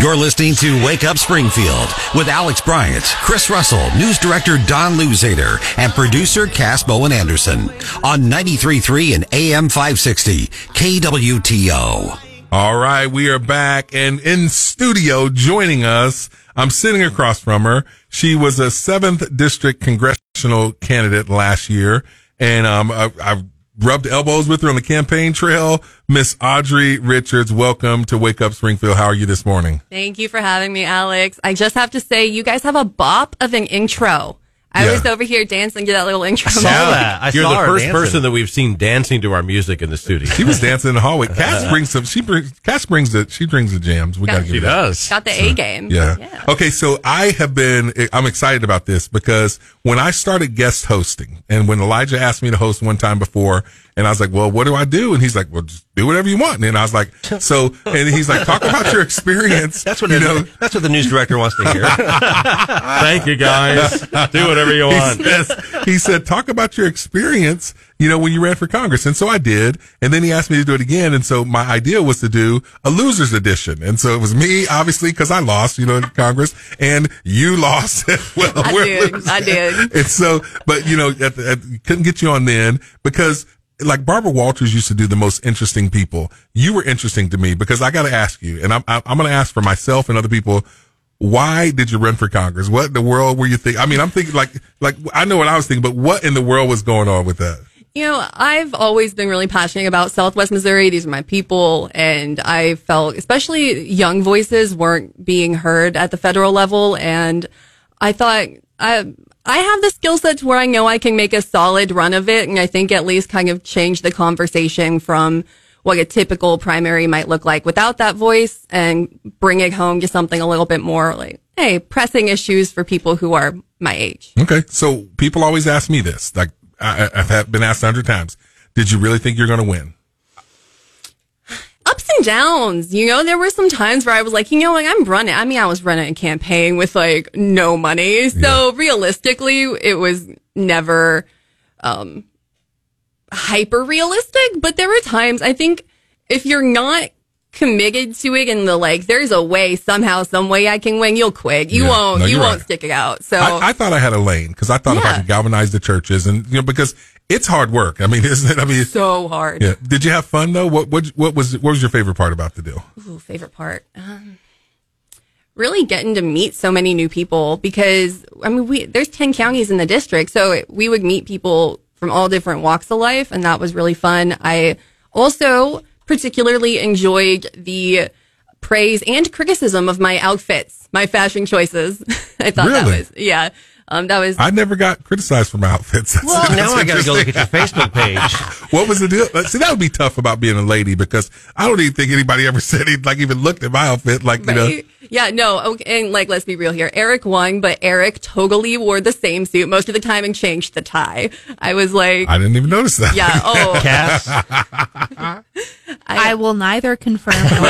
You're listening to Wake Up Springfield with Alex Bryant, Chris Russell, news director Don Luzader, and producer Cass Bowen Anderson on 93.3 and AM 560 KWTO. All right, we are back and in studio joining us. I'm sitting across from her. She was a seventh district congressional candidate last year, and um, I, I've rubbed elbows with her on the campaign trail. Miss Audrey Richards, welcome to Wake Up Springfield. How are you this morning? Thank you for having me, Alex. I just have to say, you guys have a bop of an intro. I Yeah. was over here dancing to that little intro. saw that. I You're saw the first dancing. person that we've seen dancing to our music in the studio. She was dancing in the hallway. Cass brings some. She brings. Cass brings the. She brings the jams. We gotta She give that. does. Got the A game. Yeah. Okay, so I have been, I'm excited about this because when I started guest hosting and when Elijah asked me to host one time before, and I was like, well, what do I do? And he's like, well, just do whatever you want. And I was like, so, and he's like, talk about your experience. That's what you the, know. that's what the news director wants to hear. Thank you, guys. Do whatever you He says, he said, talk about your experience, you know, when you ran for Congress. And so I did. And then he asked me to do it again. And so my idea was to do a loser's edition. And so it was me, obviously, because I lost, you know, in Congress and you lost as well. I We're did. losers. I did. And so, but you know, at the, at, couldn't get you on then because like Barbara Walters used to do the most interesting people. You were interesting to me because I got to ask you, and I'm, I'm going to ask for myself and other people. Why did you run for Congress? What in the world were you thinking? I mean, I'm thinking like, like I know what I was thinking, but what in the world was going on with that? You know, I've always been really passionate about Southwest Missouri. These are my people. And I felt, especially young voices weren't being heard at the federal level. And I thought, I, I have the skill sets where I know I can make a solid run of it. And I think at least kind of change the conversation from what a typical primary might look like without that voice and bring it home to something a little bit more like, hey, pressing issues for people who are my age. Okay. So people always ask me this, like I, I've been asked a hundred times. Did you really think you're going to win? ups and downs. You know, there were some times where I was like, you know, like I'm running. I mean, I was running a campaign with like no money. So realistically, it was never, um, hyper realistic, but there were times I think if you're not committed to it and the like, there's a way somehow, some way I can win, you'll quit. You Yeah. won't, No, you won't right. stick it out. So I, I thought I had a lane because I thought if I Yeah. could galvanize the churches and, you know, because it's hard work. I mean, isn't it? I mean, so hard. yeah. Did you have fun though? What, what, what was, what was your favorite part about the deal? Ooh, favorite part. Um, really getting to meet so many new people because I mean, we there's ten counties in the district, so we would meet people from all different walks of life, and that was really fun. I also particularly enjoyed the praise and criticism of my outfits, my fashion choices. I thought that was yeah, um, that was I never got criticized for my outfits. That's- well, that's now I got to go look at your Facebook page. What was the deal? See, that would be tough about being a lady because I don't even think anybody ever said he like even looked at my outfit. Like, you know, Yeah, no, okay, and like, let's be real here. Eric won, but Eric totally wore the same suit most of the time and changed the tie. I was like, I didn't even notice that. yeah, oh, Cass, I will neither confirm nor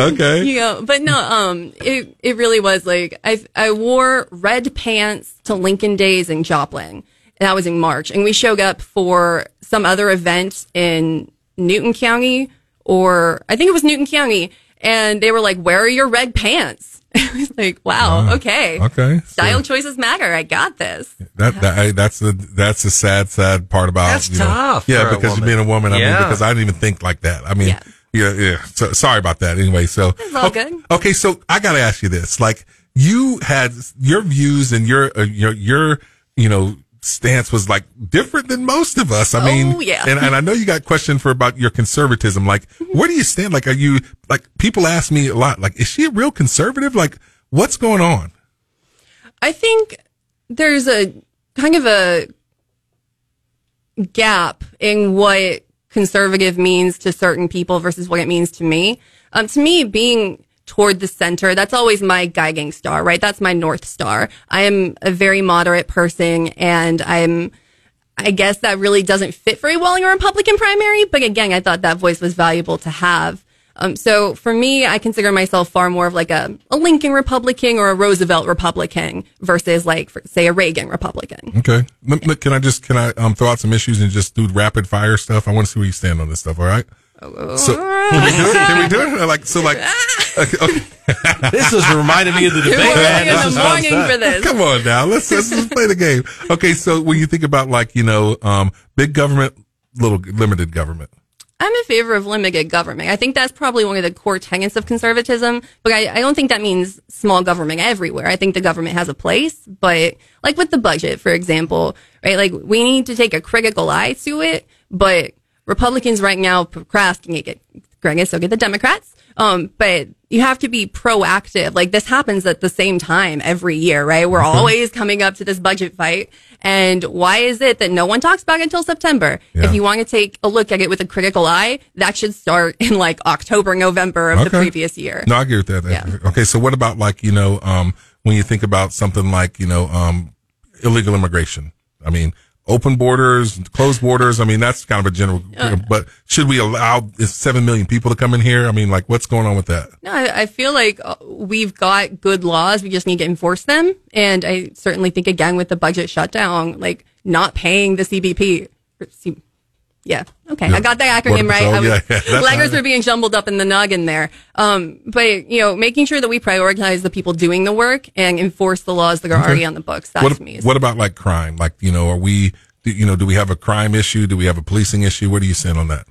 okay. you know, but no, um, it, it really was like, I, I wore red pants to Lincoln Days in Joplin, and that was in March, and we showed up for some other event in Newton County, or I think it was Newton County, and they were like, where are your red pants? I was like, wow, okay. Okay. So Style choices matter. I got this. that, that I, that's the that's the sad sad part about That's you know, tough Yeah, for a because woman. you're being a woman. I mean, Yeah. because I didn't even think like that. I mean, Yeah. yeah, yeah. So, sorry about that. Anyway, so It's all okay, good. okay. So I got to ask you this: like, you had your views and your uh, your your you know stance was like different than most of us. I mean, Oh, yeah. and and I know you got questioned for about your conservatism. Like, where do you stand? Like, are you like people ask me a lot? Like, is she a real conservative? Like, what's going on? I think there's a kind of a gap in what conservative means to certain people versus what it means to me. Um, to me, being toward the center, that's always my guiding star, right? That's my North Star. I am a very moderate person and I'm, I guess that really doesn't fit very well in a Republican primary. But again, I thought that voice was valuable to have. Um, so for me, I consider myself far more of like a, a Lincoln Republican or a Roosevelt Republican versus like, for, say, a Reagan Republican. Okay. Look, can I just can I um throw out some issues and just do rapid fire stuff? I want to see where you stand on this stuff. All right. So can we do it? Can we do it? Like so, like okay, okay. This is reminding me of the Two debate, man. early in This the is fun morning for this. Come on now, let's let's just play the game. Okay, so when you think about like you know, um, big government, little limited government. I'm in favor of limited government. I think that's probably one of the core tenets of conservatism, but I, I don't think that means small government everywhere. I think the government has a place, but like with the budget, for example, right? Like we need to take a critical eye to it, but Republicans right now procrastinate. Greg, so get the Democrats. Um, but you have to be proactive. Like this happens at the same time every year, right? We're always coming up to this budget fight. And why is it that no one talks about it until September? Yeah. If you want to take a look at it with a critical eye, that should start in like October, November of the previous year. No, I agree with that. Yeah. Okay, so what about like you know, um, when you think about something like you know, um, illegal immigration? I mean, open borders, closed borders. I mean, that's kind of a general. but should we allow seven million people to come in here? I mean, like, what's going on with that? No, I, I feel like uh, we've got good laws. We just need to enforce them. And I certainly think again with the budget shutdown, like not paying the CBP. Yeah. Okay. I got the acronym Border right. Patrol, I was, yeah, yeah, letters were being jumbled up in the noggin there. Um, but you know, making sure that we prioritize the people doing the work and enforce the laws that are already on the books. That What, to me is what about like crime? Like, you know, are we, do, you know, do we have a crime issue? Do we have a policing issue? What do you stand on that?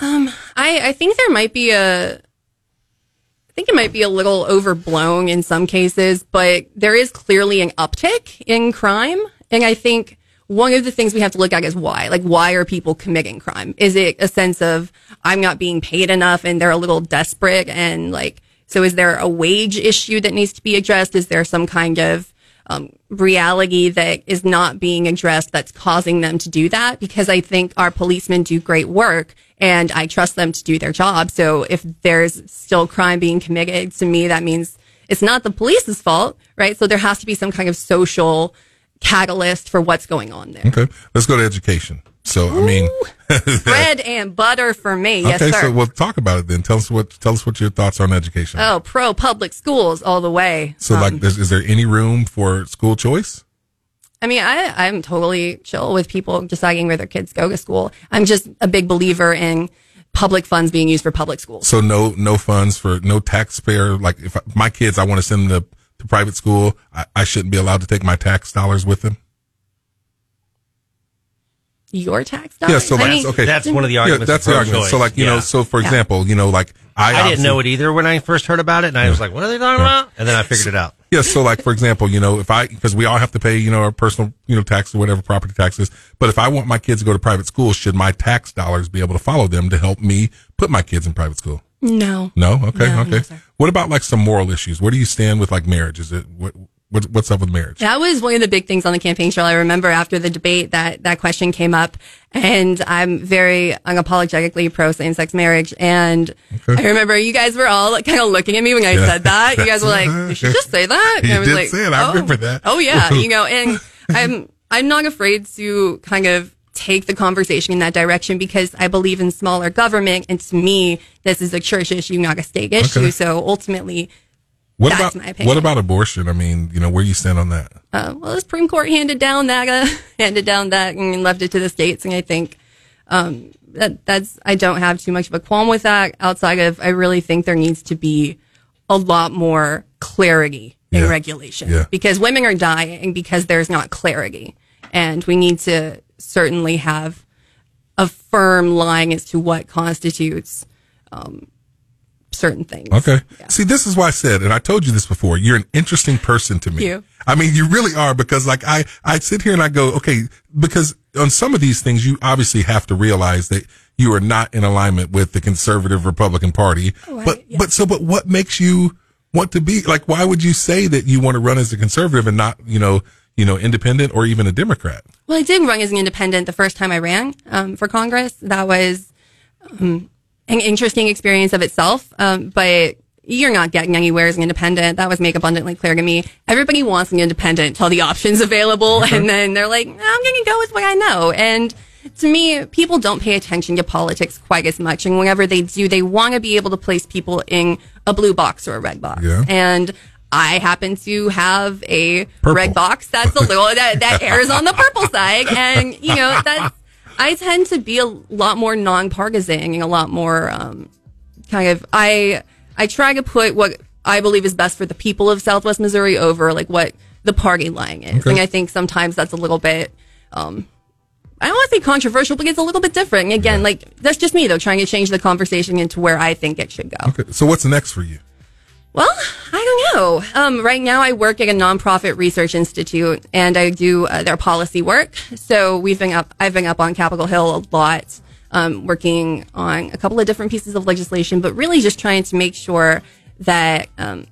I, I think there might be a, I think it might be a little overblown in some cases, but there is clearly an uptick in crime. And I think one of the things we have to look at is why. Like, why are people committing crime? Is it a sense of I'm not being paid enough and they're a little desperate? And like, so is there a wage issue that needs to be addressed? Is there some kind of um, reality that is not being addressed that's causing them to do that because I think our policemen do great work and I trust them to do their job. So if there's still crime being committed to me, that means it's not the police's fault, right? So there has to be some kind of social catalyst for what's going on there. Okay. Let's go to education. So, I mean, Bread and butter for me. Yes, okay. sir. So we'll talk about it then. Tell us what, tell us what your thoughts are on education. oh, pro public schools all the way. so Um, like, is, is there any room for school choice? I mean, I, I'm totally chill with people deciding where their kids go to school. I'm just a big believer in public funds being used for public schools. So no, no funds for no taxpayer. Like if my kids, I want to send them to, to private school, I, I shouldn't be allowed to take my tax dollars with them. Your tax dollars? Yeah. So I like, mean, okay. That's one of the arguments. yeah, that's the argument. pro-choice. So like, you know, so for Yeah. example, you know, like I, I didn't know it either when I first heard about it, and I was like, "What are they talking about?" And then I figured it out. Yeah, so like for example, you know, if I because we all have to pay, you know, our personal, you know, tax or whatever property taxes. But if I want my kids to go to private school, should my tax dollars be able to follow them to help me put my kids in private school? No. No, okay, No, okay. no, what about like some moral issues? Where do you stand with like marriage? Is it what, what what's up with marriage? That was one of the big things on the campaign trail. I remember after the debate that that question came up, and I'm very unapologetically pro same-sex marriage. And I remember you guys were all like, kind of looking at me when I Yeah. said that. You guys were like, "Did she just say that?" And You I was did like, say it. I "Oh. remember that." Oh yeah, you know, and I'm I'm not afraid to kind of take the conversation in that direction because I believe in smaller government, and to me, this is a church issue, not a state issue. Okay. So ultimately, What That's about what about abortion? I mean, you know, where you stand on that? uh, well, the Supreme Court handed down that, uh, handed down that and left it to the states. And I think, um, that, that's, I don't have too much of a qualm with that outside of, I really think there needs to be a lot more clarity in Yeah. regulation Yeah. because women are dying because there's not clarity. And we need to certainly have a firm line as to what constitutes, um, certain things. Okay. Yeah. See, this is why I said, and I told you this before, you're an interesting person to me. you. I mean, you really are because like I, I sit here and I go, okay, because on some of these things, you obviously have to realize that you are not in alignment with the conservative Republican party. right, but, yeah. but so, but what makes you want to be like, why would you say that you want to run as a conservative and not, you know, you know, independent or even a Democrat? Well, I did run as an independent the first time I ran um, for Congress. That was um, an interesting experience of itself, um, but you're not getting anywhere as an independent. That was made abundantly clear to me. Everybody wants an independent till the options available, and then they're like, "I'm going to go with what I know." And to me, people don't pay attention to politics quite as much, and whenever they do, they want to be able to place people in a blue box or a red box. Yeah. And I happen to have a Purple. red box that's a little that, that airs on the purple side, and you know that's I tend to be a lot more non-partisan and a lot more um, kind of I I try to put what I believe is best for the people of Southwest Missouri over like what the party line is. Okay. And I think sometimes that's a little bit um, I don't want to say controversial, but it's a little bit different. And again, like that's just me though, trying to change the conversation into where I think it should go. Okay, so what's next for you? Well, I don't know. Um, right now, I work at a nonprofit research institute, and I do uh, their policy work. So we've been up. I've been up on Capitol Hill a lot, um, working on a couple of different pieces of legislation, but really just trying to make sure that um,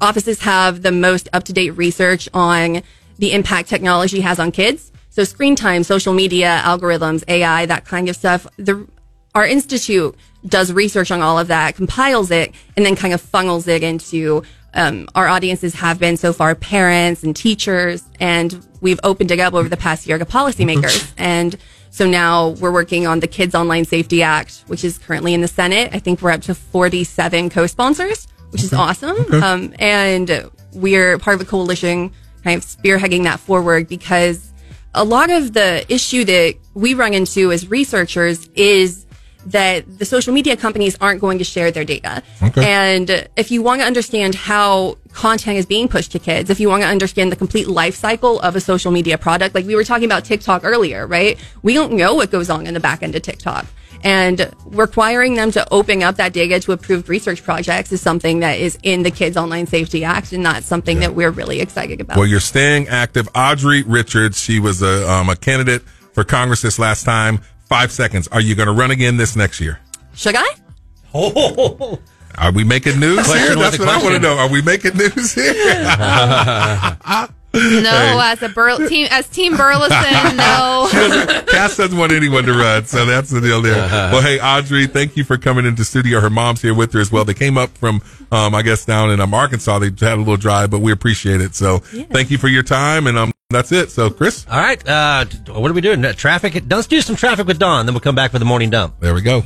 offices have the most up to date research on the impact technology has on kids. So screen time, social media, algorithms, AI, that kind of stuff. The, our institute does research on all of that, compiles it, and then kind of funnels it into um, our audiences have been so far parents and teachers, and we've opened it up over the past year to policymakers. and so now we're working on the Kids Online Safety Act, which is currently in the Senate. I think we're up to 47 co-sponsors, which is awesome. Um, and we're part of a coalition kind of spearheading that forward because a lot of the issue that we run into as researchers is that the social media companies aren't going to share their data. Okay. And if you want to understand how content is being pushed to kids, if you want to understand the complete life cycle of a social media product, like we were talking about TikTok earlier, right? We don't know what goes on in the back end of TikTok. And requiring them to open up that data to approved research projects is something that is in the Kids Online Safety Act, and that's something that we're really excited about. Well, you're staying active. Audrey Richards, she was a, um, a candidate for Congress this last time. Five seconds. Are you going to run again this next year? Should I? Oh, Are we making news here? That's a what I want to know. Are we making news here? No, as a Bur- team, as Team Burlison, no. Cass doesn't want anyone to run, so that's the deal there. Well, hey, Audrey, thank you for coming into studio. Her mom's here with her as well. They came up from, um, I guess, down in um, Arkansas. They had a little drive, but we appreciate it. So thank you for your time, and um, that's it. So, Chris, all right. Uh, what are we doing? Traffic. Let's do some traffic with Don. Then we'll come back for the morning dump. there we go.